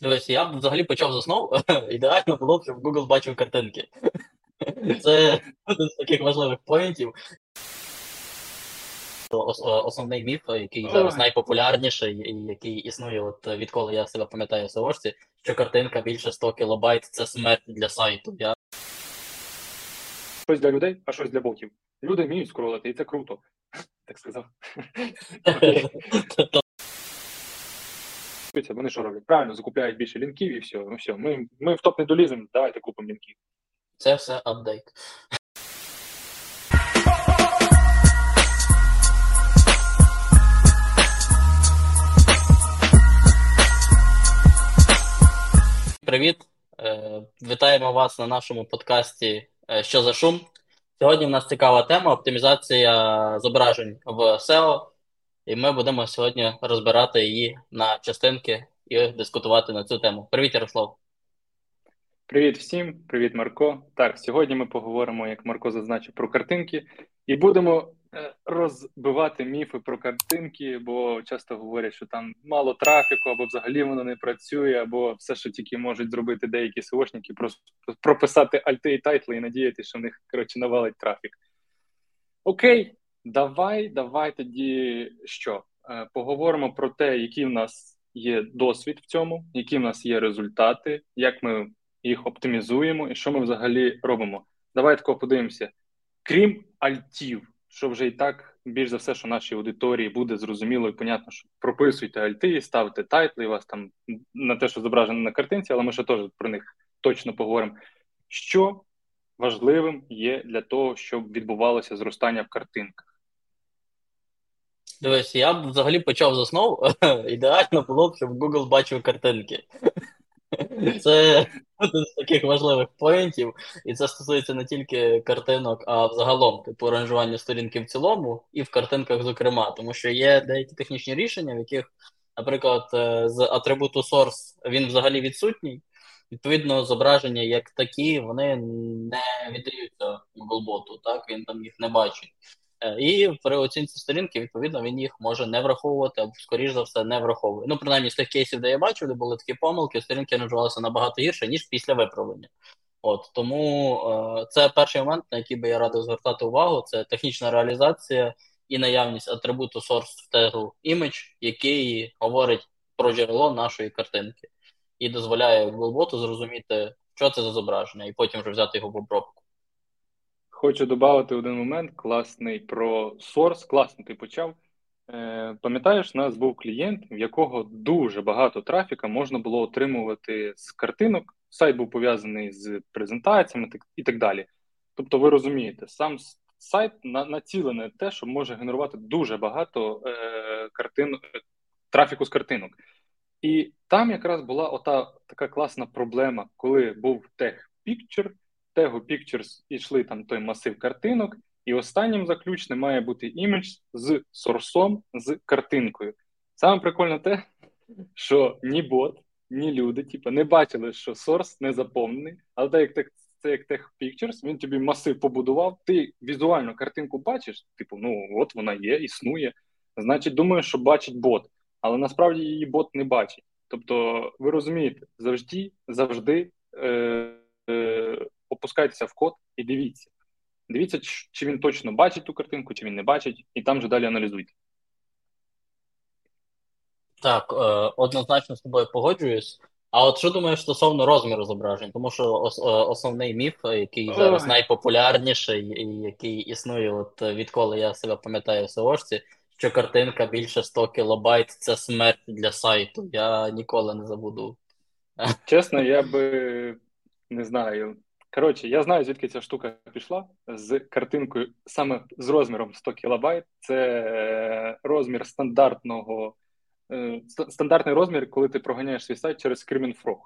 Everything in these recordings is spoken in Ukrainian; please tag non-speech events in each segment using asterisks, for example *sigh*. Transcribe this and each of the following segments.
Дивись, я б взагалі почав з основ. *laughs* Ідеально було б, щоб Google бачив картинки. *laughs* Це один з таких важливих поінтів. Основний міф, який зараз найпопулярніший, і який існує, от відколи я себе пам'ятаю в СОшці, що картинка більше 100 кілобайт це смерть для сайту. Я Щось для людей, а щось для ботів. Люди вміють скролити, і це круто. *laughs* Так сказав. Вони що роблять? Правильно, закупляють більше лінків і все. Ну все, ми, ми в топ не доліземо, давайте купимо лінків. це все апдейт. Привіт! Е, Вітаємо вас на нашому подкасті е, Що за шум. Сьогодні в нас цікава тема оптимізація зображень в SEO, і ми будемо сьогодні розбирати її на частинки і дискутувати на цю тему. Привіт, Ярослав! Привіт всім, привіт, Марко. Так, сьогодні ми поговоримо, як Марко зазначив, про картинки, і будемо е, розбивати міфи про картинки, бо часто говорять, що там мало трафіку, або взагалі воно не працює, або все, що тільки можуть зробити деякі просто прописати альти і тайтли і надіятися, що в них коротше навалить трафік. Окей, давай, давай тоді що? Е, Поговоримо про те, який в нас є досвід в цьому, які в нас є результати, як ми їх оптимізуємо і що ми взагалі робимо. Давай тако подивимося. Крім альтів, що вже і так більш за все, що нашій аудиторії буде зрозуміло і понятно, що прописуйте альти, ставте тайтли, у вас там на те, що зображено на картинці, але ми ще теж про них точно поговоримо. Що важливим є для того, щоб відбувалося зростання в картинках? Дивись, я б взагалі почав з основ. *laughs* Ідеально було б, щоб Google бачив картинки. *laughs* Це один з таких важливих поінтів, і це стосується не тільки картинок, а взагалом, типу ранжування сторінки в цілому і в картинках, зокрема, тому що є деякі технічні рішення, в яких, наприклад, е, з атрибуту source він взагалі відсутній. Відповідно, зображення як такі, вони не віддаються Google-боту, так він там їх не бачить. Е, І при оцінці сторінки, відповідно, він їх може не враховувати, або, скоріш за все, не враховує. Ну, принаймні, з тих кейсів, де я бачив, де були такі помилки, сторінки ранжувалися набагато гірше, ніж після виправлення. От тому е, це перший момент, на який би я радив звертати увагу: це технічна реалізація і наявність атрибуту source в тегу image, який говорить про джерело нашої картинки і дозволяє Google-боту зрозуміти, що це за зображення, і потім вже взяти його в обробку. Хочу додати один момент класний про source. Класно ти почав. Е, Пам'ятаєш, у нас був клієнт, в якого дуже багато трафіка можна було отримувати з картинок. Сайт був пов'язаний з презентаціями і так далі. Тобто, ви розумієте, сам сайт на, націлений на те, що може генерувати дуже багато е, картин, трафіку з картинок. І там якраз була ота така класна проблема, коли був Picture, тегу Pictures йшли там той масив картинок, і останнім заключним має бути імідж з сорсом, з картинкою. Саме прикольне те, що ні бот, ні люди, типу, не бачили, що сорс не заповнений, але так як так- це як тег Pictures, він тобі масив побудував, ти візуально картинку бачиш, типу, ну от вона є, існує. Значить, думаєш, що бачить бот, але насправді її бот не бачить. Тобто, ви розумієте, завжди, завжди е, опускайтеся в код і дивіться. Дивіться, чи він точно бачить ту картинку, чи він не бачить, і там вже далі аналізуйте. Так, е, однозначно з тобою погоджуюсь. А от що думаєш стосовно розміру зображень? Тому що е, основний міф, який зараз найпопулярніший, і який існує, от е, відколи я себе пам'ятаю в СОшці, що картинка більше 100 кілобайт це смерть для сайту. Я ніколи не забуду. Чесно, я би не знаю. Коротше, я знаю, звідки ця штука пішла з картинкою саме з розміром 100 кілобайт. Це е, розмір стандартного, е, стандартний розмір, коли ти проганяєш свій сайт через Frog.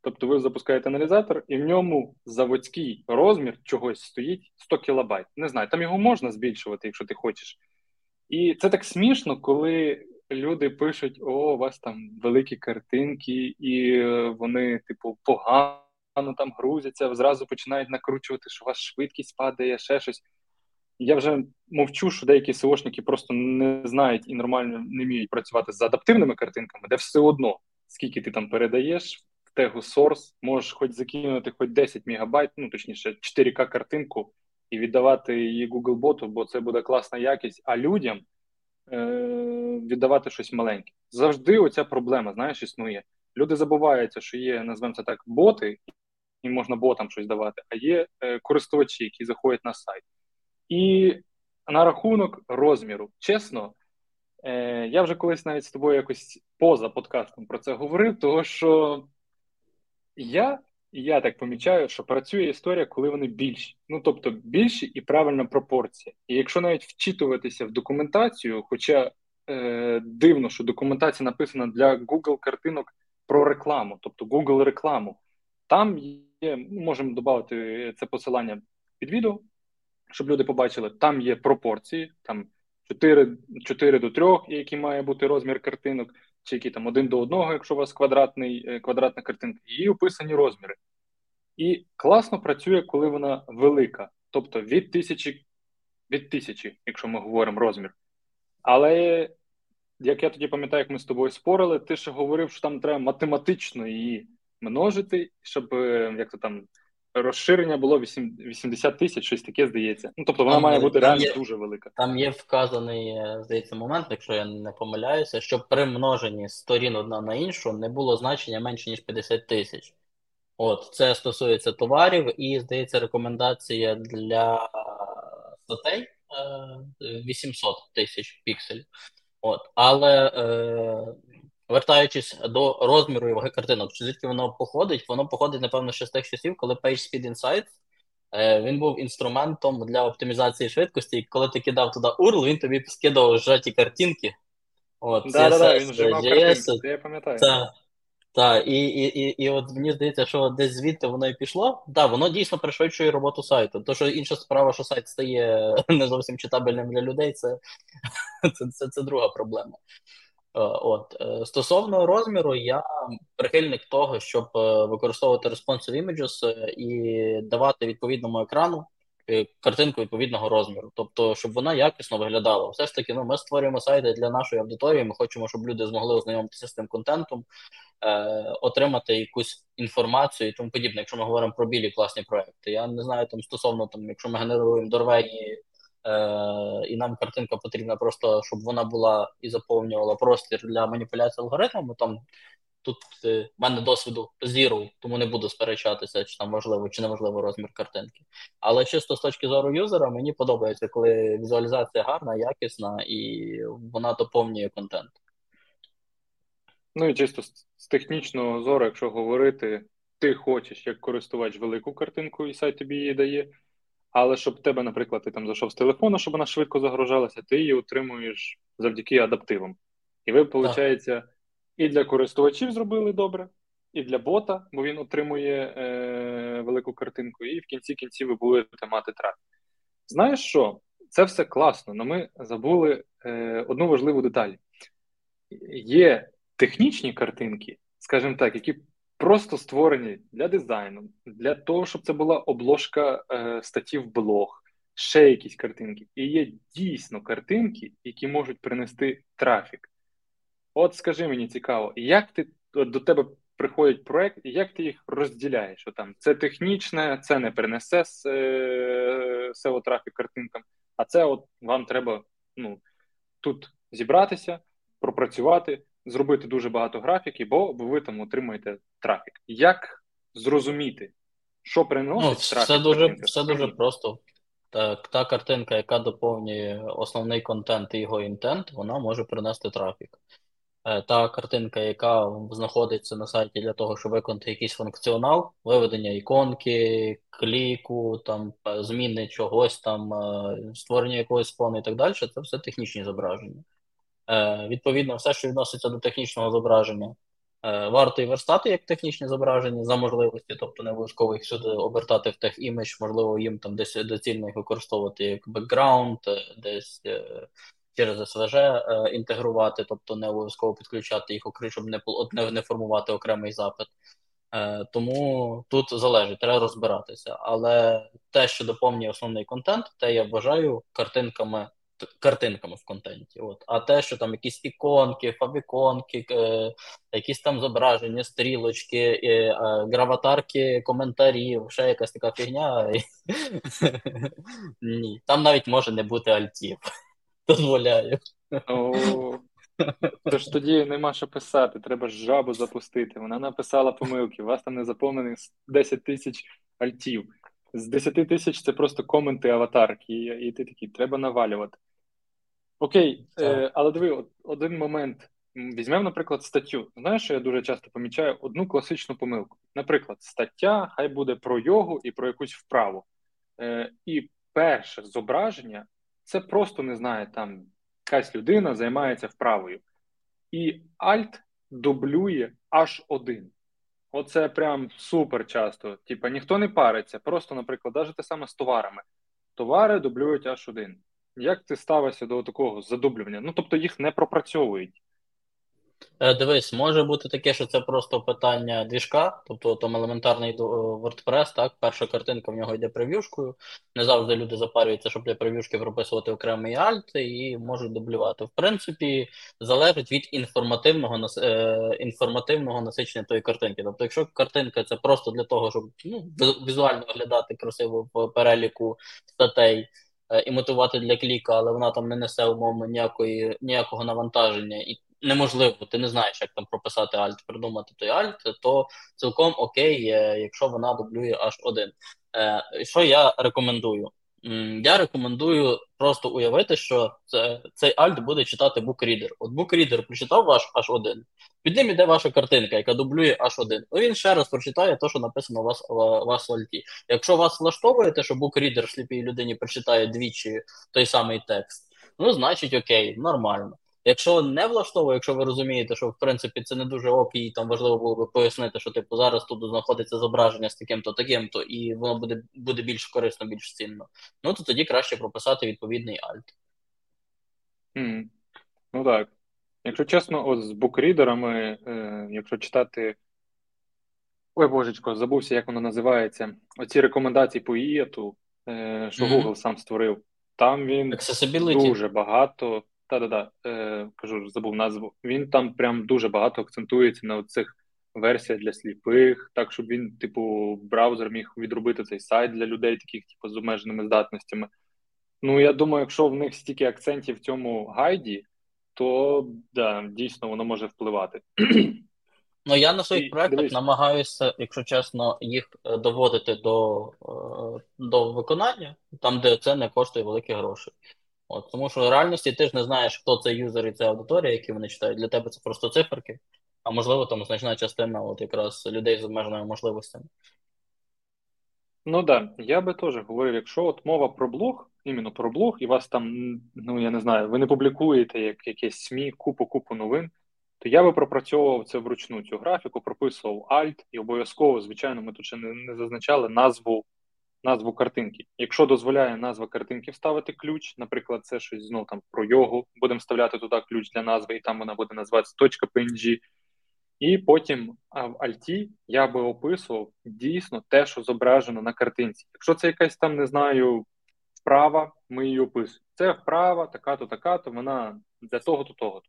Тобто ви запускаєте аналізатор, і в ньому заводський розмір чогось стоїть 100 кілобайт. Не знаю, там його можна збільшувати, якщо ти хочеш. І це так смішно, коли люди пишуть: о, у вас там великі картинки, і е, вони, типу, погано там грузяться, зразу починають накручувати, що у вас швидкість падає, ще щось. Я вже мовчу, що деякі SEOшники просто не знають і нормально не вміють працювати з адаптивними картинками, де все одно скільки ти там передаєш в тегу source, можеш хоч закинути хоч 10 мегабайт, ну точніше 4К картинку і віддавати її Google боту, бо це буде класна якість, а людям е- віддавати щось маленьке. Завжди оця проблема, знаєш, існує. Люди забуваються, що є, назвемо це так, боти, і можна ботам щось давати, а є е- користувачі, які заходять на сайт. І на рахунок розміру, чесно, е, я вже колись навіть з тобою якось поза подкастом про це говорив, тому що я я так помічаю, що працює історія, коли вони більші. Ну тобто більші і правильна пропорція. І якщо навіть вчитуватися в документацію, хоча е, дивно, що документація написана для Google картинок про рекламу, тобто Google рекламу, там є, можемо додати це посилання під відео щоб люди побачили, там є пропорції, там 4 4 до 3, який має бути розмір картинок, чи які там 1 до 1, якщо у вас квадратний, е, квадратна картинка, і описані розміри. І класно працює, коли вона велика, тобто від тисячі, від тисячі, якщо ми говоримо розмір. Але як я тоді пам'ятаю, як ми з тобою спорили, ти ще говорив, що там треба математично її множити, щоб е, як то там розширення було 80 тисяч, щось таке здається. Ну тобто вона там, має бути реально є, дуже велика. Там є вказаний, е, здається, момент, якщо я не помиляюся, щоб при множенні сторін одна на іншу не було значення менше ніж 50 тисяч. От це стосується товарів, і здається, рекомендація для статей 800 е, тисяч пікселів. От, але е, Вертаючись до розміру і ваги картинок, чи звідки воно походить? Воно походить, напевно, ще з тих часів, коли PageSpeed Insights е, він був інструментом для оптимізації швидкості, і коли ти кидав туди URL, він тобі скидав зжаті картинки. От, да, да, да, він вжимав картинки, я пам'ятаю. Та, та, і, і, і, і от мені здається, що десь звідти воно і пішло. Так, воно дійсно пришвидшує роботу сайту. То, що інша справа, що сайт стає *laughs* не зовсім читабельним для людей, це, *laughs* це, це, це друга проблема. Е, от е, стосовно розміру, я прихильник того, щоб е, використовувати responsive images і давати відповідному екрану картинку відповідного розміру, тобто, щоб вона якісно виглядала. Все ж таки, ну ми створюємо сайти для нашої аудиторії. Ми хочемо, щоб люди змогли ознайомитися з тим контентом, отримати якусь інформацію і тому подібне. Якщо ми говоримо про білі класні проекти, я не знаю там стосовно там, якщо ми генеруємо дорвені Е, і нам картинка потрібна просто, щоб вона була і заповнювала простір для маніпуляції алгоритмами. Там тут е, в мене досвіду зіру, тому не буду сперечатися, чи там можливо чи неможливо розмір картинки. Але чисто з точки зору юзера, мені подобається, коли візуалізація гарна, якісна і вона доповнює контент. Ну і чисто з технічного зору, якщо говорити, ти хочеш як користувач велику картинку, і сайт тобі її дає. Але щоб тебе, наприклад, ти там зайшов з телефону, щоб вона швидко загружалася, ти її отримуєш завдяки адаптивам. І ви, виходить, і для користувачів зробили добре, і для бота, бо він отримує е, велику картинку, і в кінці кінці ви будете мати трафік. Знаєш що? Це все класно, але ми забули е, одну важливу деталь: є технічні картинки, скажімо так, які просто створені для дизайну, для того, щоб це була обложка е, статті в блог, ще якісь картинки. І є дійсно картинки, які можуть принести трафік. От скажи мені цікаво, як ти до тебе приходить проект, і як ти їх розділяєш? там Це технічне, це не принесе SEO трафік картинкам, а це от вам треба ну, тут зібратися, пропрацювати зробити дуже багато графіків, бо ви там отримуєте трафік. Як зрозуміти, що приносить ну, трафік? Все дуже все дуже просто. Так, та картинка, яка доповнює основний контент і його інтент, вона може принести трафік. Е, та картинка, яка знаходиться на сайті для того, щоб виконати якийсь функціонал, виведення іконки, кліку, там зміни чогось, там е, створення якогось фону і так далі, це все технічні зображення. Е, Відповідно, все, що відноситься до технічного зображення, е, варто і верстати як технічне зображення за можливості, тобто не обов'язково їх сюди обертати в тех імідж, можливо, їм там десь доцільно їх використовувати як бекграунд, е, десь через СВЖ інтегрувати, тобто не обов'язково підключати їх, щоб не не, не формувати окремий запит. Тому тут залежить, треба розбиратися. Але те, що доповнює основний контент, те я вважаю картинками картинками в контенті. От. А те, що там якісь іконки, фабіконки, е, якісь там зображення, стрілочки, е, граватарки коментарів, ще якась така фігня. *laughs* Ні, там навіть може не бути альтів. *laughs* Дозволяю. Тож тоді нема що писати, треба жабу запустити. Вона написала помилки, у вас там не заповнених 10 тисяч альтів. З 10 тисяч це просто коменти аватарки, і, і ти такий, треба навалювати. Окей, е, але диви, один момент. Візьмемо, наприклад, статтю. Знаєш, що я дуже часто помічаю одну класичну помилку. Наприклад, стаття хай буде про йогу і про якусь вправу. Е, І перше зображення це просто не знаю, там якась людина займається вправою. І Alt дублює аж один. Оце прям супер часто. Типа ніхто не париться. Просто, наприклад, навіть те саме з товарами. Товари дублюють аж один. Як ти ставишся до такого задублювання? Ну тобто їх не пропрацьовують. Е, дивись, може бути таке, що це просто питання двіжка, тобто там елементарний е, WordPress, так, перша картинка в нього йде прев'юшкою. Не завжди люди запарюються, щоб для прев'юшки прописувати окремий alt і можуть дублювати. В принципі, залежить від інформативного е, інформативного насичення тої картинки. Тобто, якщо картинка це просто для того, щоб ну, візуально виглядати красиво в переліку статей. І мотивувати для кліка, але вона там не несе умовно ніякої ніякого навантаження, і неможливо, ти не знаєш, як там прописати alt, придумати той alt, то цілком окей, якщо вона дублює H один. Е, що я рекомендую? Я рекомендую просто уявити, що це, цей alt буде читати book reader. От book reader прочитав ваш H один. Під ним іде ваша картинка, яка дублює H один. Ну він ще раз прочитає те, що написано у вас у вас в alt і. Якщо вас влаштовує те, що book reader сліпій людині прочитає двічі той самий текст, ну значить окей, нормально. Якщо не влаштовує, якщо ви розумієте, що в принципі це не дуже ок, і там важливо було би пояснити, що типу зараз тут знаходиться зображення з таким-то, таким-то, і воно буде буде більш корисно, більш цінно. Ну то тоді краще прописати відповідний альт. Mm. Ну так. Якщо чесно, от з букрідерами, е, якщо читати. Ой, божечко, забувся, як воно називається. Оці рекомендації по ІЕТу, е, що mm-hmm. Google сам створив. Там він дуже багато та-да-да, е, кажу, забув назву. Він там прям дуже багато акцентується на цих версіях для сліпих, так щоб він, типу, браузер міг відробити цей сайт для людей, таких, типу, з обмеженими здатностями. Ну, я думаю, якщо в них стільки акцентів в цьому гайді, то да, дійсно воно може впливати. Ну, я на своїх І, проектах намагаюся, якщо чесно, їх е, доводити до е, до виконання, там, де це не коштує великі гроші. От, Тому що в реальності ти ж не знаєш, хто це юзер і це аудиторія, які вони читають. Для тебе це просто циферки, а можливо, там значна частина от якраз людей з обмеженими можливостями. Ну да. я би теж говорив, якщо от мова про блог, іменно про блог, і вас там, ну я не знаю, ви не публікуєте як якесь СМІ, купу-купу новин, то я би пропрацьовував це вручну цю графіку, прописував Alt, і обов'язково, звичайно, ми тут ще не, не зазначали назву назву картинки. Якщо дозволяє назва картинки вставити ключ, наприклад, це щось знову там про йогу, будемо вставляти туди ключ для назви, і там вона буде називатися .png. І потім в Альті я би описував дійсно те, що зображено на картинці. Якщо це якась там, не знаю, вправа, ми її описуємо. Це вправа, така-то, така-то, вона для того-то, того-то.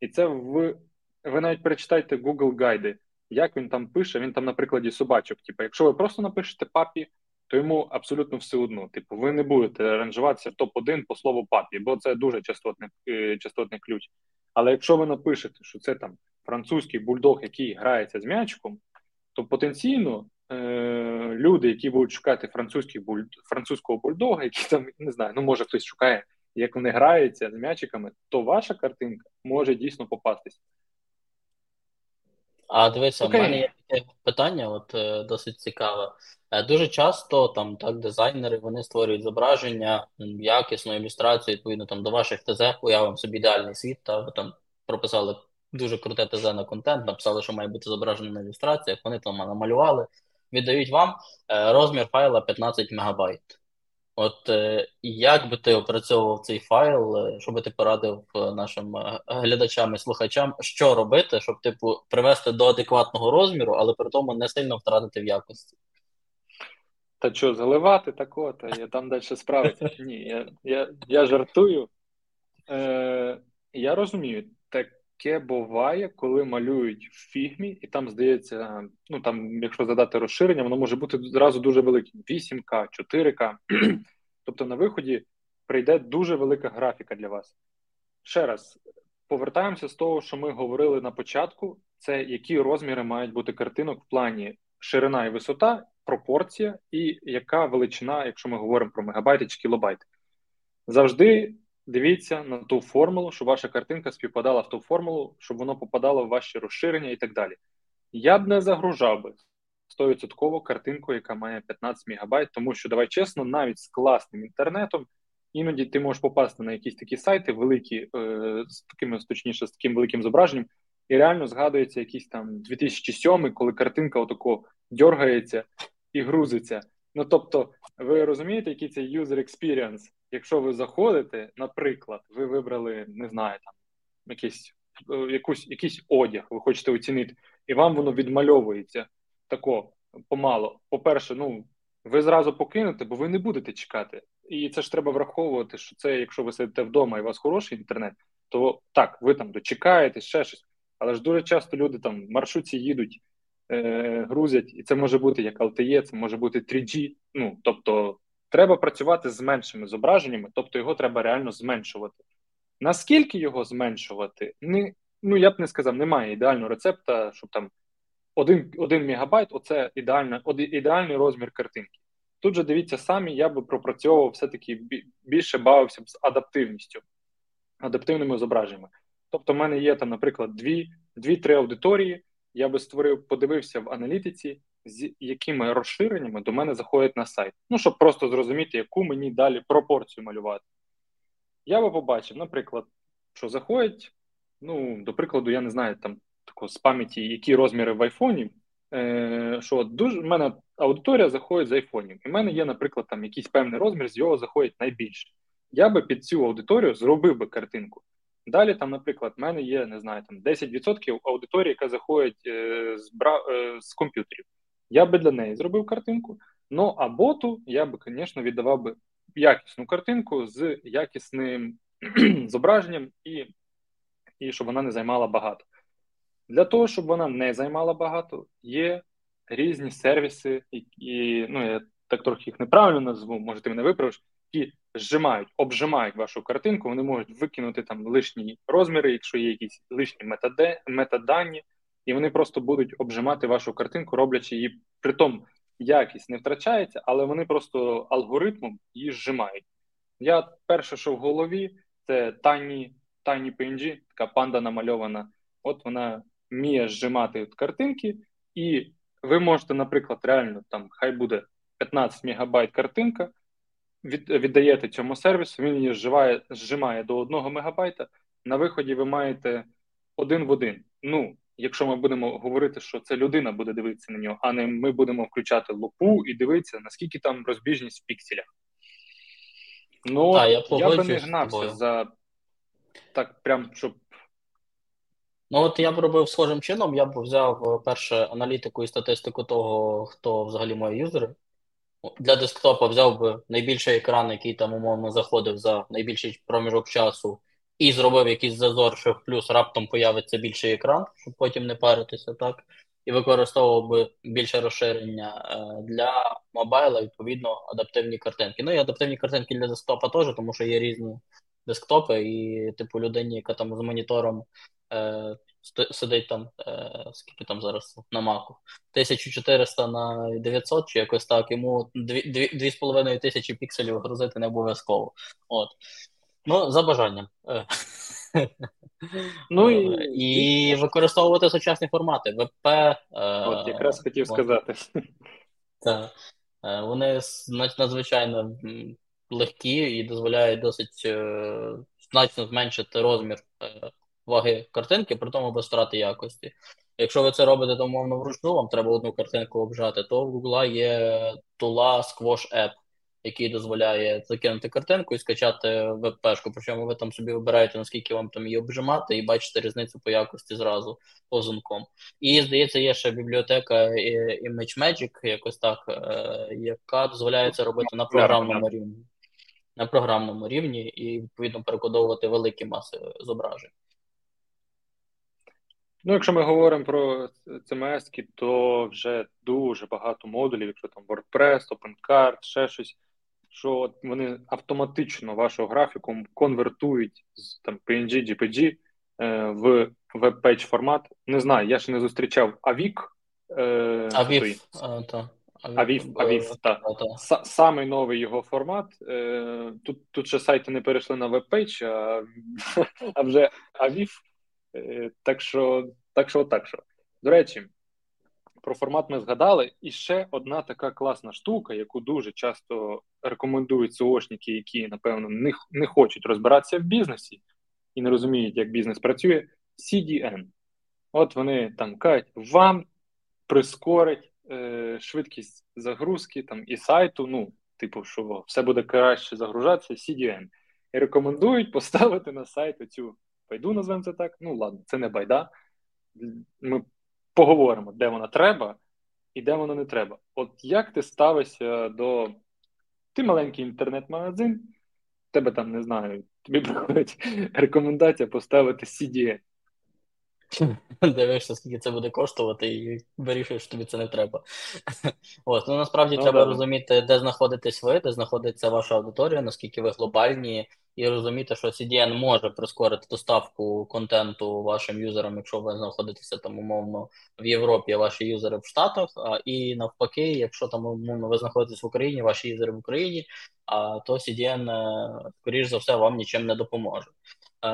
І це в ви навіть перечитайте Google гайди, як він там пише, він там на прикладі собачок. Типу, якщо ви просто напишете папі, то йому абсолютно все одно. Типу, ви не будете ранжуватися в топ-1 по слову папі, бо це дуже частотний, е, частотний ключ. Але якщо ви напишете, що це там французький бульдог, який грається з м'ячиком, то потенційно е- люди, які будуть шукати французький буль... французького бульдога, які там не знаю, ну може хтось шукає, як вони граються з м'ячиками, то ваша картинка може дійсно попастись. А дивися, в мене є таке питання, от е, досить цікаве. Е, дуже часто там так дизайнери вони створюють зображення, якісну ілюстрацію, відповідно там до ваших ТЗ, уявимо собі ідеальний світ, та ви там прописали дуже круте ТЗ на контент, написали, що має бути зображено на ілюстраціях, вони там намалювали, віддають вам е, розмір файла 15 мегабайт. От е, як би ти опрацьовував цей файл, е, що би ти порадив е, нашим глядачам і слухачам, що робити, щоб типу привести до адекватного розміру, але при тому не сильно втратити в якості? Та що, заливати такого, та я там далі справиться? Ні, я я, я жартую. Е, Я розумію, таке буває, коли малюють в фігмі, і там здається, ну там, якщо задати розширення, воно може бути зразу дуже великим: 8К, 4К. *clears throat* Тобто на виході прийде дуже велика графіка для вас. Ще раз повертаємося з того, що ми говорили на початку: це які розміри мають бути картинок в плані ширина і висота, пропорція, і яка величина, якщо ми говоримо про мегабайти чи кілобайти. Завжди дивіться на ту формулу, щоб ваша картинка співпадала в ту формулу, щоб воно попадало в ваші розширення і так далі. Я б не загружав би 100% картинку, яка має 15 МБ, тому що, давай чесно, навіть з класним інтернетом іноді ти можеш попасти на якісь такі сайти, великі, е, з такими, точніше, з таким великим зображенням, і реально згадується якийсь там 2007, коли картинка отако дергається і грузиться. Ну тобто, ви розумієте, який це user experience? Якщо ви заходите, наприклад, ви вибрали, не знаю, там якийсь е, якусь, якийсь одяг, ви хочете оцінити, і вам воно відмальовується тако помало. По-перше, ну ви зразу покинете, бо ви не будете чекати. І це ж треба враховувати, що це, якщо ви сидите вдома і у вас хороший інтернет, то так, ви там дочекаєтесь, ще щось. Але ж дуже часто люди там в маршрутці їдуть, е, грузять, і це може бути як LTE, це може бути 3G. Ну тобто, треба працювати з меншими зображеннями, тобто його треба реально зменшувати. Наскільки його зменшувати? Не, Ну я б не сказав, немає ідеального рецепта, щоб там один один мегабайт оце ідеальна, ідеальний розмір картинки. Тут же дивіться самі, я би пропрацьовував все-таки більше бавився б з адаптивністю, адаптивними зображеннями. Тобто, в мене є там, наприклад, дві, дві-три аудиторії. Я би створив, подивився в аналітиці, з якими розширеннями до мене заходять на сайт. Ну, щоб просто зрозуміти, яку мені далі пропорцію малювати. Я би побачив, наприклад, що заходять, ну, до прикладу, я не знаю, там тако з пам'яті, які розміри в айфоні. Е, що дуже в мене аудиторія заходить з айфонів. І в мене є, наприклад, там якийсь певний розмір, з його заходить найбільше. Я би під цю аудиторію зробив би картинку. Далі, там, наприклад, в мене є, не знаю, там 10% аудиторії, яка заходить е, з бра... е, з комп'ютерів. Я би для неї зробив картинку. Ну а боту я би, звісно, віддавав би якісну картинку з якісним *clears throat* зображенням і, і щоб вона не займала багато. Для того, щоб вона не займала багато, є різні сервіси, які, ну я так трохи їх неправильно назву, може ти мене виправиш, які зжимають, обжимають вашу картинку, вони можуть викинути там лишні розміри, якщо є якісь лишні метадані, і вони просто будуть обжимати вашу картинку, роблячи її, притом якість не втрачається, але вони просто алгоритмом її зжимають. Я перше, що в голові, це Tiny, Tiny PNG, така панда намальована. От вона вміє зжимати картинки, і ви можете, наприклад, реально там хай буде 15 мегабайт картинка, від, віддаєте цьому сервісу, він її зживає, зжимає до 1 мегабайта. На виході ви маєте один в один. Ну, якщо ми будемо говорити, що це людина буде дивитися на нього, а не ми будемо включати лупу і дивитися, наскільки там розбіжність в пікселях. Ну, а, я, я би не гнався за так, прям щоб Ну, от я б робив схожим чином, я б взяв е, перше аналітику і статистику того, хто взагалі мої юзери. Для десктопа взяв би найбільший екран, який там умовно заходив за найбільший проміжок часу, і зробив якийсь зазор, що плюс раптом появиться більший екран, щоб потім не паритися, так? І використовував би більше розширення е, для мобайла, відповідно, адаптивні картинки. Ну і адаптивні картинки для десктопа теж, тому що є різні десктопи, і типу людині, яка там з монітором е, сидить там, е, скільки там зараз на маку, 1400 на 900 чи якось так, йому 2,5 тисячі пікселів грузити не обов'язково. От. Ну, за бажанням. Е. Ну і і використовувати сучасні формати. ВП. Е, От якраз хотів сказати. Так. Е, вони надзвичайно легкі і дозволяють досить е, значно зменшити розмір е, ваги картинки, при тому без втрати якості. Якщо ви це робите, то умовно вручну, вам треба одну картинку обжати, то в Google є тула Squash App, який дозволяє закинути картинку і скачати веб-пешку. Причому ви там собі вибираєте, наскільки вам там її обжимати, і бачите різницю по якості зразу позунком. І здається, є ще бібліотека ImageMagick, якось так, е, яка дозволяє це робити на програмному рівні. на програмному рівні і відповідно перекодовувати великі маси зображень. Ну, якщо ми говоримо про CMS, то вже дуже багато модулів, якщо там WordPress, OpenCart, ще щось, що от вони автоматично вашу графіку конвертують з там PNG, GPG е, в веб-пейдж формат. Не знаю, я ще не зустрічав Avik. Е, AVIF. AVIF, AVIF, так. Самий новий його формат. Е, тут тут ще сайти не перейшли на веб-пейдж, а, *laughs* а вже AVIF. Е, так що, так що, так що. До речі, про формат ми згадали. І ще одна така класна штука, яку дуже часто рекомендують SEO шники, які, напевно, не, не хочуть розбиратися в бізнесі і не розуміють, як бізнес працює. CDN. От вони там кажуть, вам прискорить е, швидкість загрузки там і сайту. Ну, типу, що все буде краще загружатися, CDN. І рекомендують поставити на сайт цю байду, назвемо це так. Ну, ладно, це не байда. Ми поговоримо, де вона треба і де вона не треба. От як ти ставишся до. Ти маленький інтернет-магазин, тебе там не знаю, тобі *laughs* приходить рекомендація поставити CDN. *laughs* Дивишся, скільки це буде коштувати, і вирішуєш, що тобі це не треба. *laughs* От, ну насправді ну, треба да. розуміти, де знаходитесь ви, де знаходиться ваша аудиторія, наскільки ви глобальні, і розуміти, що CDN може прискорити доставку контенту вашим юзерам, якщо ви знаходитеся там умовно в Європі, а ваші юзери в Штатах, а, і навпаки, якщо там умовно ви знаходитесь в Україні, ваші юзери в Україні, а то CDN, е, скоріш за все, вам нічим не допоможе. Е,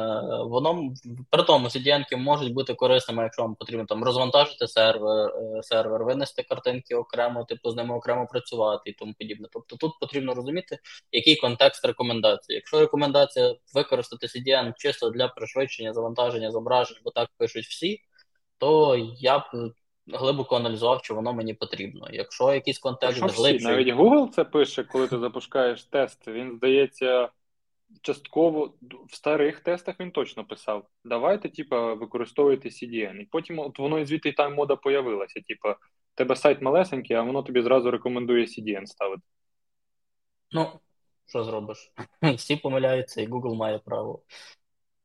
воно при тому CDN можуть бути корисними, якщо вам потрібно там розвантажити сервер, е, сервер, винести картинки окремо, типу з ними окремо працювати і тому подібне. Тобто тут потрібно розуміти, який контекст рекомендації. Якщо рекомендація використати CDN чисто для пришвидшення завантаження зображень, бо так пишуть всі, то я б глибоко аналізував, чи воно мені потрібно. Якщо якийсь контекст глибший... навіть Google це пише, коли ти запускаєш тест, він здається частково в старих тестах він точно писав: давайте, типа, використовуйте CDN. І потім от воно і звідти там мода появилася. Типа, тебе сайт малесенький, а воно тобі зразу рекомендує CDN ставити. Ну, що зробиш? *laughs* Всі помиляються, і Google має право.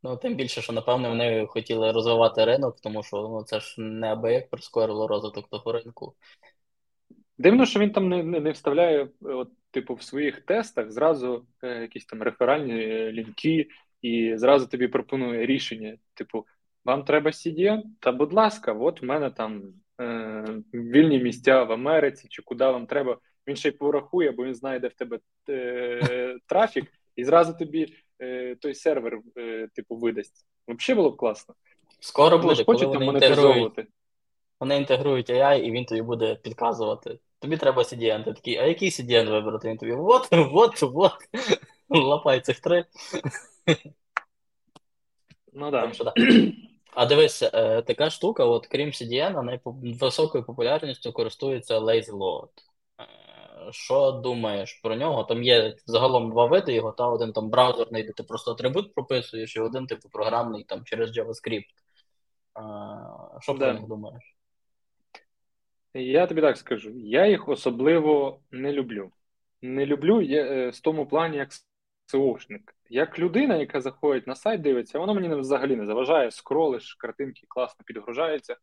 Ну, тим більше, що, напевно, вони хотіли розвивати ринок, тому що ну, це ж не аби як прискорило розвиток того ринку. Дивно, що він там не не, не вставляє, от, типу, в своїх тестах зразу е, якісь там реферальні е, лінки, і зразу тобі пропонує рішення. Типу, вам треба CDN? Та, будь ласка, от в мене там е, вільні місця в Америці, чи куди вам треба. Він ще й порахує, бо він знає, де в тебе е, *laughs* трафік, і зразу тобі е, той сервер, е, типу, видасть. Взагалі було б класно. Скоро буде, коли вони монетизовувати. Вони інтегрують AI, і він тобі буде підказувати. Тобі треба CDN. Ти такий, а який CDN вибрати? Він тобі вот, вот, вот. *laughs* Лапай цих три. Ну да. да. А дивись, е, така штука, от крім CDN, високою популярністю користується Lazy Load. Е, що думаєш про нього? Там є загалом два види його, та один там браузерний, де ти просто атрибут прописуєш, і один типу програмний там через JavaScript. Е, що да. про них думаєш? Я тобі так скажу, я їх особливо не люблю. Не люблю я, е, в тому плані, як СОшник. Як людина, яка заходить на сайт, дивиться, воно мені взагалі не заважає, скролиш, картинки класно підгружаються.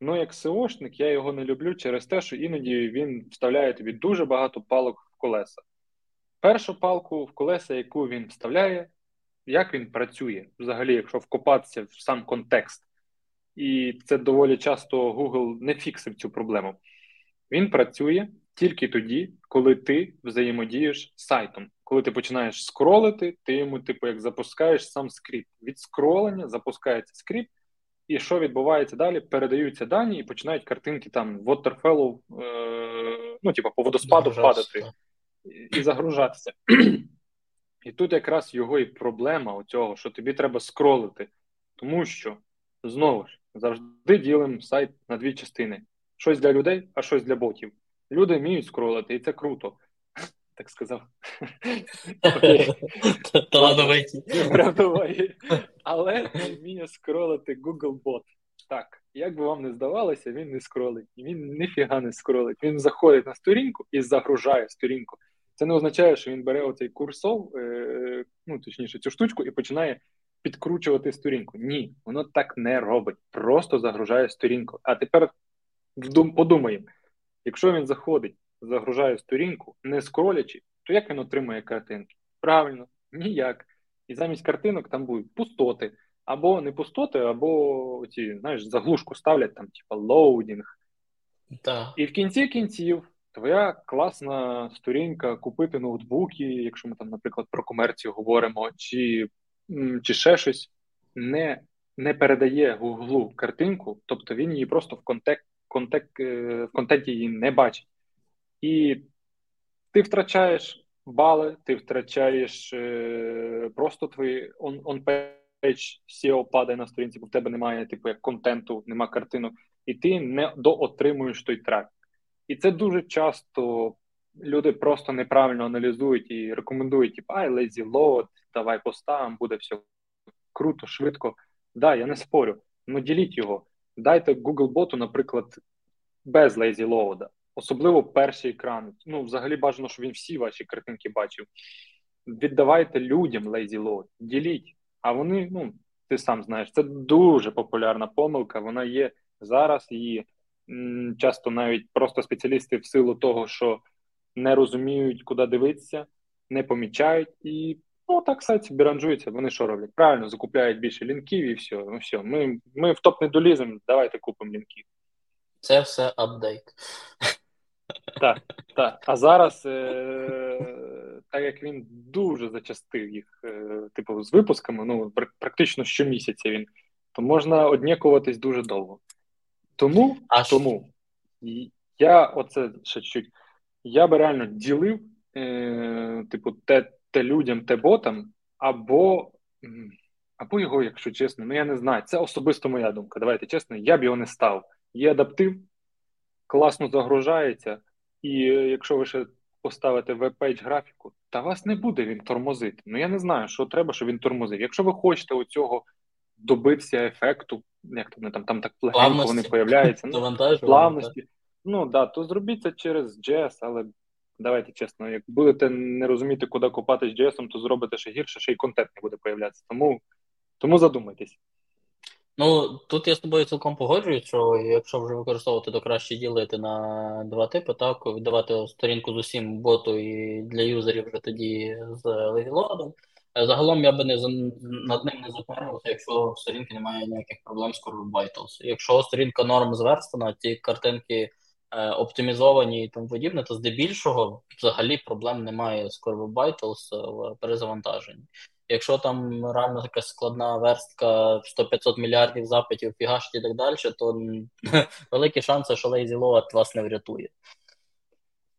Ну, як СОшник, я його не люблю через те, що іноді він вставляє тобі дуже багато палок в колеса. Першу палку в колеса, яку він вставляє, як він працює, взагалі, якщо вкопатися в сам контекст і це доволі часто Google не фіксив цю проблему. Він працює тільки тоді, коли ти взаємодієш з сайтом. Коли ти починаєш скролити, ти йому, типу, як запускаєш сам скрипт. Від скролення запускається скрипт, і що відбувається далі? Передаються дані і починають картинки там waterfall, е- ну, типу, по водоспаду падати і загружатися. *clears throat* І тут якраз його і проблема у цього, що тобі треба скролити, тому що знову ж завжди ділимо сайт на дві частини: щось для людей, а щось для ботів. Люди вміють скролити, і це круто. *laughs* Так сказав. *laughs* Талановиті. Але не вміє скролити Google Bot. Так, як би вам не здавалося, він не скролить. Він ніфіга не скролить. Він заходить на сторінку і загружає сторінку. Це не означає, що він бере оцей курсор, е, ну точніше, цю штучку і починає підкручувати сторінку. Ні, воно так не робить. Просто загружає сторінку. А тепер подумаємо: якщо він заходить, загружає сторінку, не скролячи, то як він отримує картинки? Правильно, ніяк. І замість картинок там будуть пустоти, або не пустоти, або ці, знаєш, заглушку ставлять там, типа loading. Да. І в кінці кінців твоя класна сторінка купити ноутбуки, якщо ми там, наприклад, про комерцію говоримо, чи чи ще щось, не не передає Гуглу картинку, тобто він її просто в контек, контек, е, в контенті її не бачить. І ти втрачаєш бали, ти втрачаєш е, просто твої on-page SEO падає на сторінці, бо в тебе немає типу як контенту, немає картинок, і ти не доотримуєш той трафік. І це дуже часто люди просто неправильно аналізують і рекомендують, типу, ай, lazy load, давай поставимо, буде все круто, швидко. Да, я не спорю, але діліть його. Дайте Google боту, наприклад, без lazy load, особливо перший екран. Ну, взагалі бажано, щоб він всі ваші картинки бачив. Віддавайте людям lazy load, діліть. А вони, ну, ти сам знаєш, це дуже популярна помилка. Вона є зараз. Її часто навіть просто спеціалісти в силу того, що не розуміють, куди дивитися, не помічають і ну так сайт собі ранжується. Вони що роблять? Правильно закупляють більше лінків і все. Ну все, ми ми в топ не доліземо, давайте купимо лінків. Це все апдейт. *laughs* Так, так. А зараз, е- так як він дуже зачастив їх, е- типу, з випусками, ну практично щомісяця він, то можна однікуватись дуже довго. Тому, Аж... тому я оце ще чуть я би реально ділив, е, типу, те те людям, те ботам, або або його, якщо чесно, ну я не знаю. Це особисто моя думка. Давайте чесно, я б його не став. Є адаптив, класно загружається, і якщо ви ще поставите веб-пейдж графіку, та вас не буде він тормозити. Ну я не знаю, що треба, щоб він тормозив. Якщо ви хочете оцього добитися ефекту, як то там там так легенько вони появляються, ну, *laughs* плавності. Ну да, то зробіть це через JS, але давайте чесно, як будете не розуміти, куди копати з JS, то зробите ще гірше, ще й контент не буде появлятися. Тому тому задумайтесь. Ну тут я з тобою цілком погоджуюсь, що якщо вже використовувати, то краще ділити на два типи, так віддавати сторінку з усім боту і для юзерів вже тоді з левілодом. Загалом я би не над ним не запарювався, якщо сторінки немає ніяких проблем з Core Vitals. Якщо сторінка норм зверстана, ті картинки Е, оптимізовані і тому подібне, то здебільшого взагалі проблем немає з Core Vitals е, в перезавантаженні. Якщо там реально така складна верстка 100-500 мільярдів запитів фігашить і так далі, то *laughs* великі шанси, що Lazy Load вас не врятує.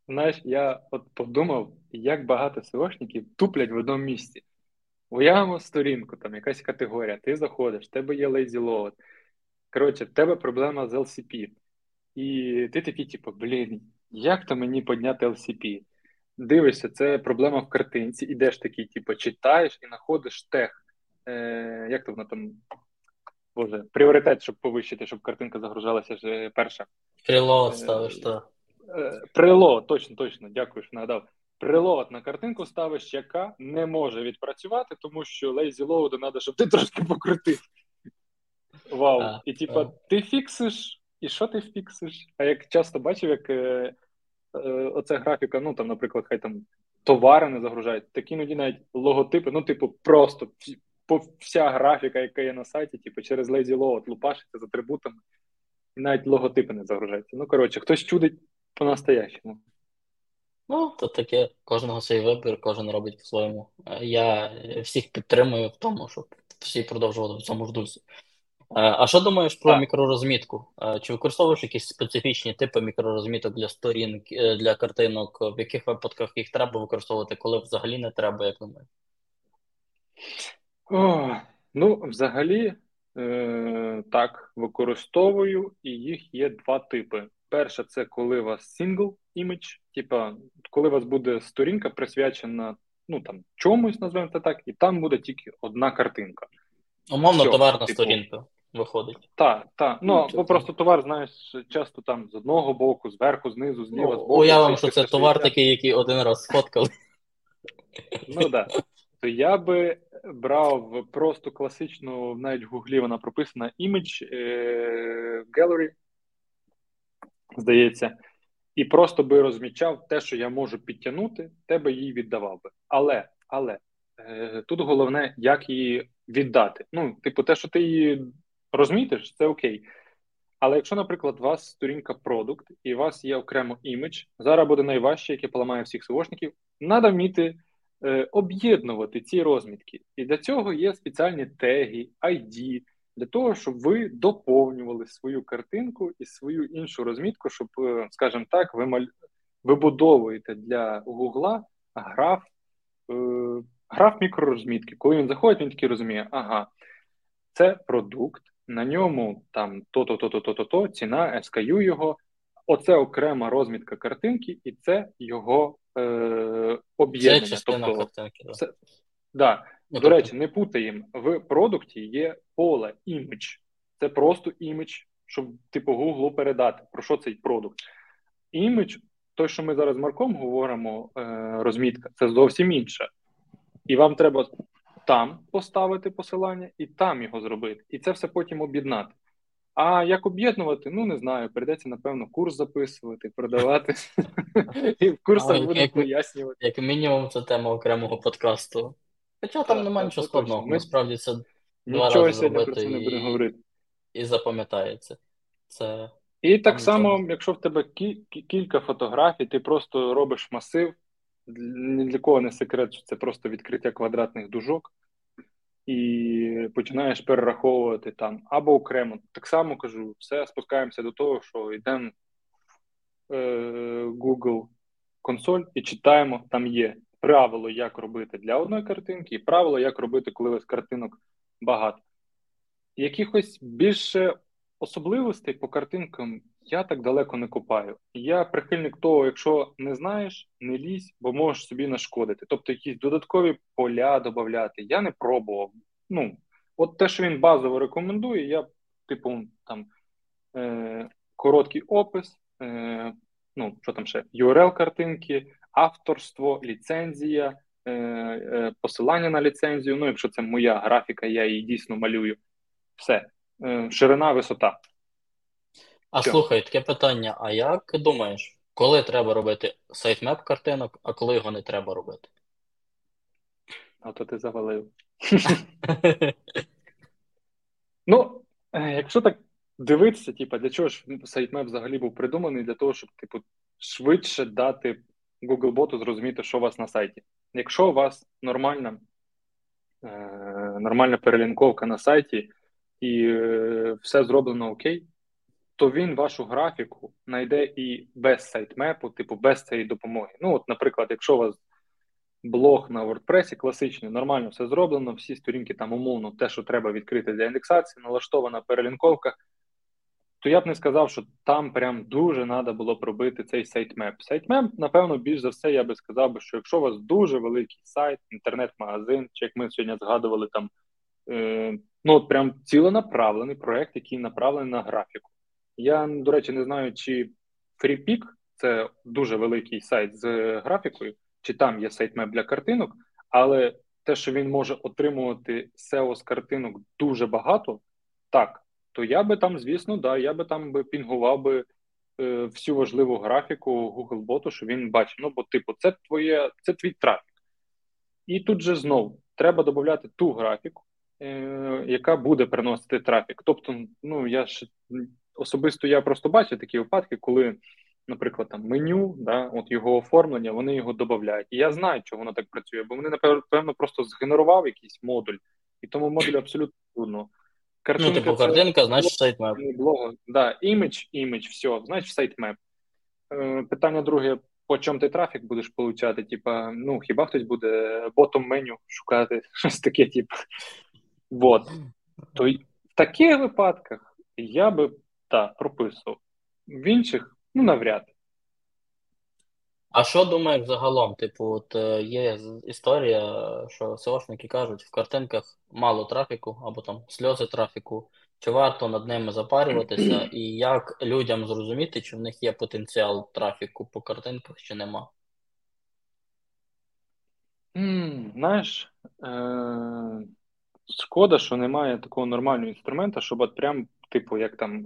Знаєш, я от подумав, як багато SEOшників туплять в одному місці. Уявимо сторінку, там якась категорія, ти заходиш, в тебе є lazy load. Коротше, в тебе проблема з LCP. І ти такий, типу, блін, як то мені підняти LCP? Дивишся, це проблема в картинці, ідеш такий, типу, читаєш і знаходиш тех. Е, Як то воно там? Боже, пріоритет, щоб повищити, щоб картинка загружалася вже перша. Прилот ставиш, так. Е, прилот, точно, точно, дякую, що нагадав. Прилот на картинку ставиш, яка не може відпрацювати, тому що lazy load треба, щоб ти трошки покрутив. Вау. А, і типа, ти фіксиш і що ти фіксиш? А як часто бачив, як е, е, оця графіка, ну там, наприклад, хай там товари не загружають, такі іноді навіть логотипи, ну, типу, просто по вся графіка, яка є на сайті, типу, через lazy load лупашиться з атрибутами, і навіть логотипи не загружаються. Ну, коротше, хтось чудить по-настоящему. Ну, то таке, кожного свій вибір, кожен робить по-своєму. Я всіх підтримую в тому, щоб всі продовжували в цьому ж дусі. Е, а що думаєш про так. мікророзмітку? Е, чи використовуєш якісь специфічні типи мікророзміток для сторін, е, для картинок? В яких випадках їх треба використовувати, коли взагалі не треба, як думаєш? О, Ну, взагалі, е, так, використовую, і їх є два типи. Перше, це коли у вас сингл імідж, типа, коли у вас буде сторінка присвячена ну, там, чомусь, називаємо це так, і там буде тільки одна картинка. Умовно, товарна типу, сторінка. Виходить. Так, так. Ну, Ну, просто товар, знаєш, часто там з одного боку, зверху, знизу, зліва, Ну, збоку. уявимо, що це 360. товар такий, який один раз сфоткали. Ну так. То я би брав просто класичну, навіть в гуглі вона прописана Image е, Gallery, здається, і просто би розмічав те, що я можу підтягнути, те би їй віддавав би. Але, але е, тут головне, як її віддати. Ну, типу, те, що ти її розмітиш, це окей. Але якщо, наприклад, у вас сторінка продукт і у вас є окремо імідж, зараз буде найважче, яке поламає всіх СОшників, треба вміти е, об'єднувати ці розмітки. І для цього є спеціальні теги, ID, для того, щоб ви доповнювали свою картинку і свою іншу розмітку, щоб, е, скажімо так, ви маль... вибудовуєте для Гугла граф, е, граф мікророзмітки. Коли він заходить, він такий розуміє, ага, це продукт, на ньому там то-то, то-то, то-то, то, ціна, SKU його. Оце окрема розмітка картинки, і це його е, Це об'єднання. частина Тобто, картинки. да. це, да. Ну, До тобто, речі, не путаємо. В продукті є поле імідж. Це просто імідж, щоб типу Google передати, про що цей продукт. Імідж, той, що ми зараз з Марком говоримо, е, розмітка, це зовсім інше. І вам треба там поставити посилання і там його зробити. І це все потім об'єднати. А як об'єднувати? Ну не знаю. Прийдеться, напевно, курс записувати, продавати. *laughs* І в курсах будуть пояснювати. як мінімум, це тема окремого подкасту. Хоча там немає нічого точно. складного. Ми- Насправді це два рази зробити і, запам'ятається. Це І так само, якщо в тебе кі- кі- кілька фотографій, ти просто робиш масив. Ні для кого не секрет, що це просто відкриття квадратних дужок, і починаєш перераховувати там або окремо. Так само кажу, все спускаємося до того, що йдемо в е, Google консоль і читаємо, там є правило, як робити для одної картинки, і правило, як робити, коли вас картинок багато. Якихось більше особливостей по картинкам я так далеко не копаю. Я прихильник того, якщо не знаєш, не лізь, бо можеш собі нашкодити. Тобто якісь додаткові поля додати. Я не пробував. Ну, от те, що він базово рекомендує, я, типу, там е, короткий опис, е, ну, що там ще, URL картинки, авторство, ліцензія, е, е, посилання на ліцензію. Ну, якщо це моя графіка, я її дійсно малюю. Все. Е, ширина, висота. А Що? слухай, таке питання: а як думаєш, коли треба робити сайтмеп картинок, а коли його не треба робити? А то ти завалив. *laughs* Ну, е, якщо так дивитися, типу, для чого ж сайтмеп взагалі був придуманий? Для того, щоб, типу, швидше дати Google-боту зрозуміти, що у вас на сайті. Якщо у вас нормальна, е, нормальна перелінковка на сайті і е, все зроблено окей, то він вашу графіку знайде і без сайтмепу, типу, без цієї допомоги. Ну, от, наприклад, якщо у вас блог на WordPress класичний, нормально все зроблено, всі сторінки там умовно, те, що треба відкрити для індексації, налаштована перелінковка, то я б не сказав, що там прям дуже треба було пробити цей сайтмеп. Сайтмеп, напевно, більш за все, я би сказав, що якщо у вас дуже великий сайт, інтернет-магазин, чи як ми сьогодні згадували, там е, ну от прям ціленаправлений проект, який направлений на графіку. Я, до речі, не знаю, чи FreePic – це дуже великий сайт з графікою, чи там є сайтмеп для картинок, але те, що він може отримувати SEO з картинок дуже багато, так, то я би там, звісно, да, я би там би пінгував би е, всю важливу графіку Google боту, що він бачив. Ну, бо, типу, це твоє, це твій трафік. І тут же знову треба додати ту графіку, е, яка буде приносити трафік. Тобто, ну я ж особисто я просто бачу такі випадки, коли, наприклад, там меню, да, от його оформлення, вони його додають. І я знаю, чого воно так працює, бо вони, напевно, просто згенерував якийсь модуль, і тому модуль абсолютно трудно. Ну, типу, картинка, значить сайтмеп. Блога. Да, імідж, імідж, все, значить сайтмеп. Е, питання друге. По чому ти трафік будеш получати? Типа, ну хіба хтось буде ботом меню шукати *laughs* щось таке, типу. Вот. То в таких випадках я би так прописував. В інших, ну навряд. А що думаєш загалом? Типу, от е, є історія, що SEOшники кажуть, в картинках мало трафіку, або там сльози трафіку, Чи варто над ними запарюватися, *clears throat* і як людям зрозуміти, чи в них є потенціал трафіку по картинках, чи нема? Mm, знаєш, е- шкода, що немає такого нормального інструмента, щоб от прям, типу, як там,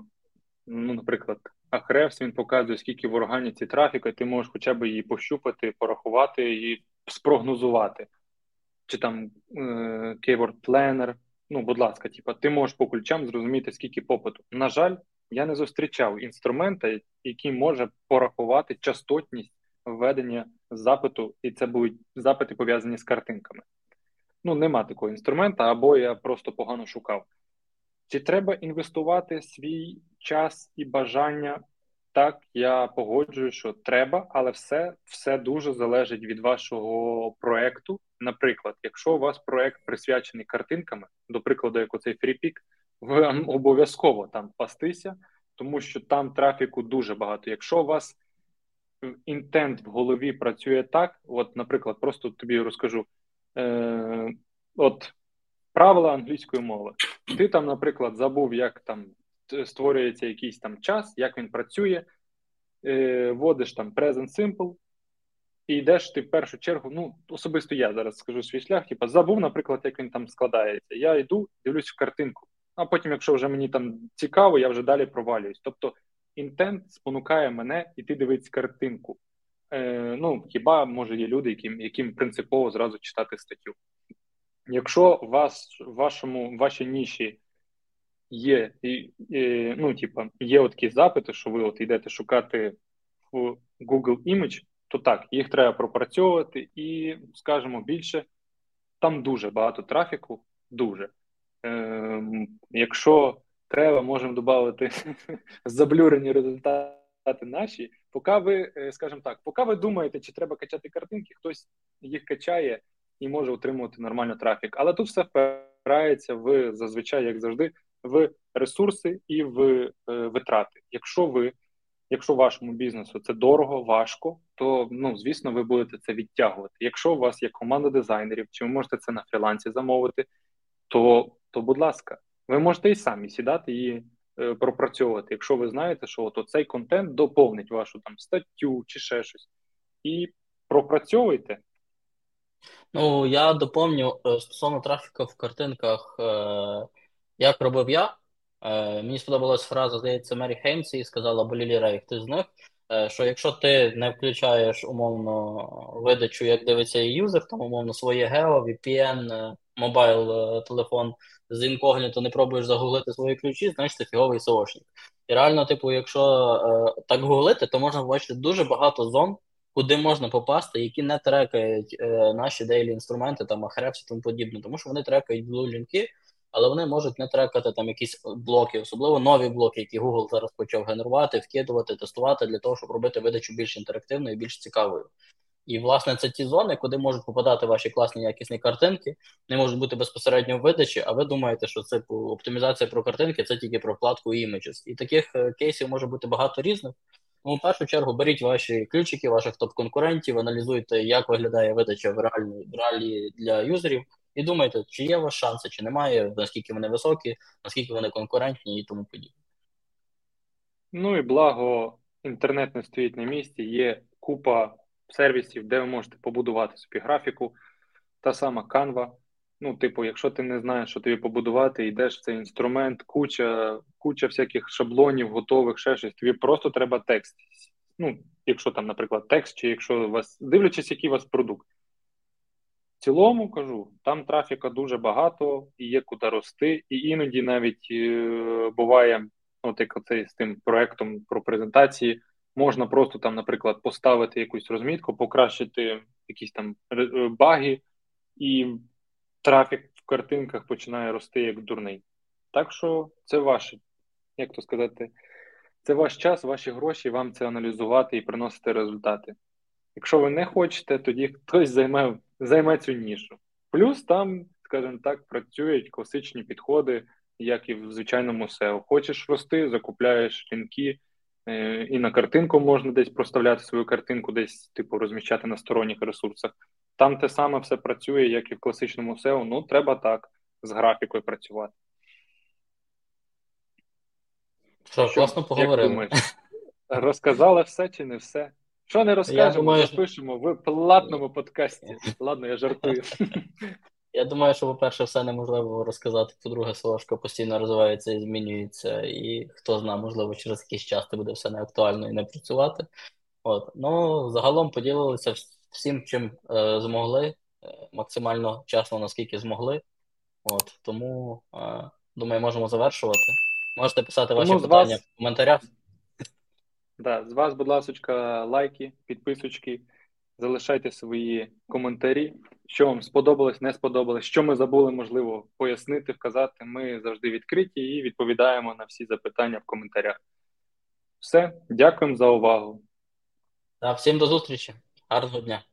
ну, наприклад, Ahrefs, він показує, скільки в органіці трафіка, ти можеш хоча б її пощупати, порахувати і спрогнозувати. Чи там е- Keyword Planner, ну, будь ласка, типу, ти можеш по ключам зрозуміти, скільки попиту. На жаль, я не зустрічав інструмента, який може порахувати частотність введення запиту, і це будуть запити пов'язані з картинками. Ну, нема такого інструмента, або я просто погано шукав. Чи треба інвестувати свій час і бажання? Так, я погоджую, що треба, але все все дуже залежить від вашого проекту. Наприклад, якщо у вас проект присвячений картинками, до прикладу, як оцей FreePick, ви обов'язково там пастися, тому що там трафіку дуже багато. Якщо у вас інтент в голові працює так, от, наприклад, просто тобі розкажу: е, от правила англійської мови. Ти там, наприклад, забув, як там створюється якийсь там час, як він працює, е, вводиш там present simple, і йдеш ти в першу чергу. Ну, особисто я зараз скажу свій шлях, типу, забув, наприклад, як він там складається. Я йду, дивлюсь в картинку. А потім, якщо вже мені там цікаво, я вже далі провалююсь. Тобто інтент спонукає мене іти дивитися картинку. Е, Ну, хіба може є люди, яким яким принципово зразу читати статтю. Якщо у вас в вашому вашій ніші є і, і, ну, типа, є от такі запити, що ви от йдете шукати в Google Image, то так, їх треба пропрацьовувати, і, скажімо, більше, там дуже багато трафіку, дуже. Е, Якщо треба, можемо додати *laughs* заблюрені результати наші. Поки ви, е, скажімо так, поки ви думаєте, чи треба качати картинки, хтось їх качає і може отримувати нормально трафік. Але тут все впирається в зазвичай, як завжди, в ресурси і в е, витрати. Якщо ви, якщо вашому бізнесу це дорого, важко, то ну звісно, ви будете це відтягувати. Якщо у вас є команда дизайнерів, чи ви можете це на фрілансі замовити, то, то будь ласка, ви можете і самі сідати і е, пропрацьовувати, якщо ви знаєте, що от цей контент доповнить вашу там статтю чи ще щось, і пропрацьовуйте. Ну, я доповню е, стосовно трафіку в картинках, е, як робив я. Е, мені сподобалась фраза, здається, Мері Хеймсі і сказала або Лілі Рей, хтось з них, що якщо ти не включаєш умовно видачу, як дивиться юзер, там умовно своє гео, VPN, мобайл телефон з інкогніто не пробуєш загуглити свої ключі, значить це фіговий соошник. І реально, типу, якщо так гуглити, то можна побачити дуже багато зон куди можна попасти, які не трекають е, наші дейлі інструменти, там Ahrefs і тому подібне, тому що вони трекають blue лінки, але вони можуть не трекати там якісь блоки, особливо нові блоки, які Google зараз почав генерувати, вкидувати, тестувати для того, щоб робити видачу більш інтерактивною і більш цікавою. І, власне, це ті зони, куди можуть попадати ваші класні якісні картинки, не можуть бути безпосередньо в видачі, а ви думаєте, що це оптимізація про картинки це тільки про вкладку Images. І таких е, кейсів може бути багато різних. Ну, в першу чергу беріть ваші ключики, ваших топ-конкурентів, аналізуйте, як виглядає видача в реальній в реалії для юзерів, і думайте, чи є у вас шанси, чи немає, наскільки вони високі, наскільки вони конкурентні і тому подібне. Ну і благо, інтернет не стоїть на місці, є купа сервісів, де ви можете побудувати собі графіку. Та сама Canva, Ну, типу, якщо ти не знаєш, що тобі побудувати, йдеш цей інструмент, куча куча всяких шаблонів, готових, ще щось. Тобі просто треба текст. Ну, якщо там, наприклад, текст, чи якщо у вас дивлячись, який у вас продукт. В цілому кажу, там трафіка дуже багато і є куди рости, і іноді навіть е, буває, от як оцей з тим проектом про презентації, можна просто там, наприклад, поставити якусь розмітку, покращити якісь там е, баги, і трафік в картинках починає рости як дурний. Так що це ваше, як то сказати, це ваш час, ваші гроші, вам це аналізувати і приносити результати. Якщо ви не хочете, тоді хтось займе займе цю нішу. Плюс там, скажімо так, працюють класичні підходи, як і в звичайному SEO. Хочеш рости, закупляєш лінки, е, і на картинку можна десь проставляти свою картинку, десь типу розміщати на сторонніх ресурсах. Там те саме все працює, як і в класичному SEO, Ну, треба так з графікою працювати. Що, класно поговорили. Розказали все чи не все? Що не розкажемо, думаю, запишемо в платному подкасті. Ладно, я жартую. Я думаю, що, по-перше, все неможливо розказати. По-друге, Солошка постійно розвивається і змінюється, і хто знає, можливо, через якийсь час це буде все не актуально і не працювати. От. Ну, загалом поділилися всім, чим е, змогли, е, максимально чесно, наскільки змогли. От. Тому, е, думаю, можемо завершувати. Можете писати ваші Тому питання вас... в коментарях. Да, з вас, будь ласка, лайки, підписочки, залишайте свої коментарі, що вам сподобалось, не сподобалось, що ми забули, можливо, пояснити, вказати. Ми завжди відкриті і відповідаємо на всі запитання в коментарях. Все, дякуємо за увагу. Та всім до зустрічі. a rozhodne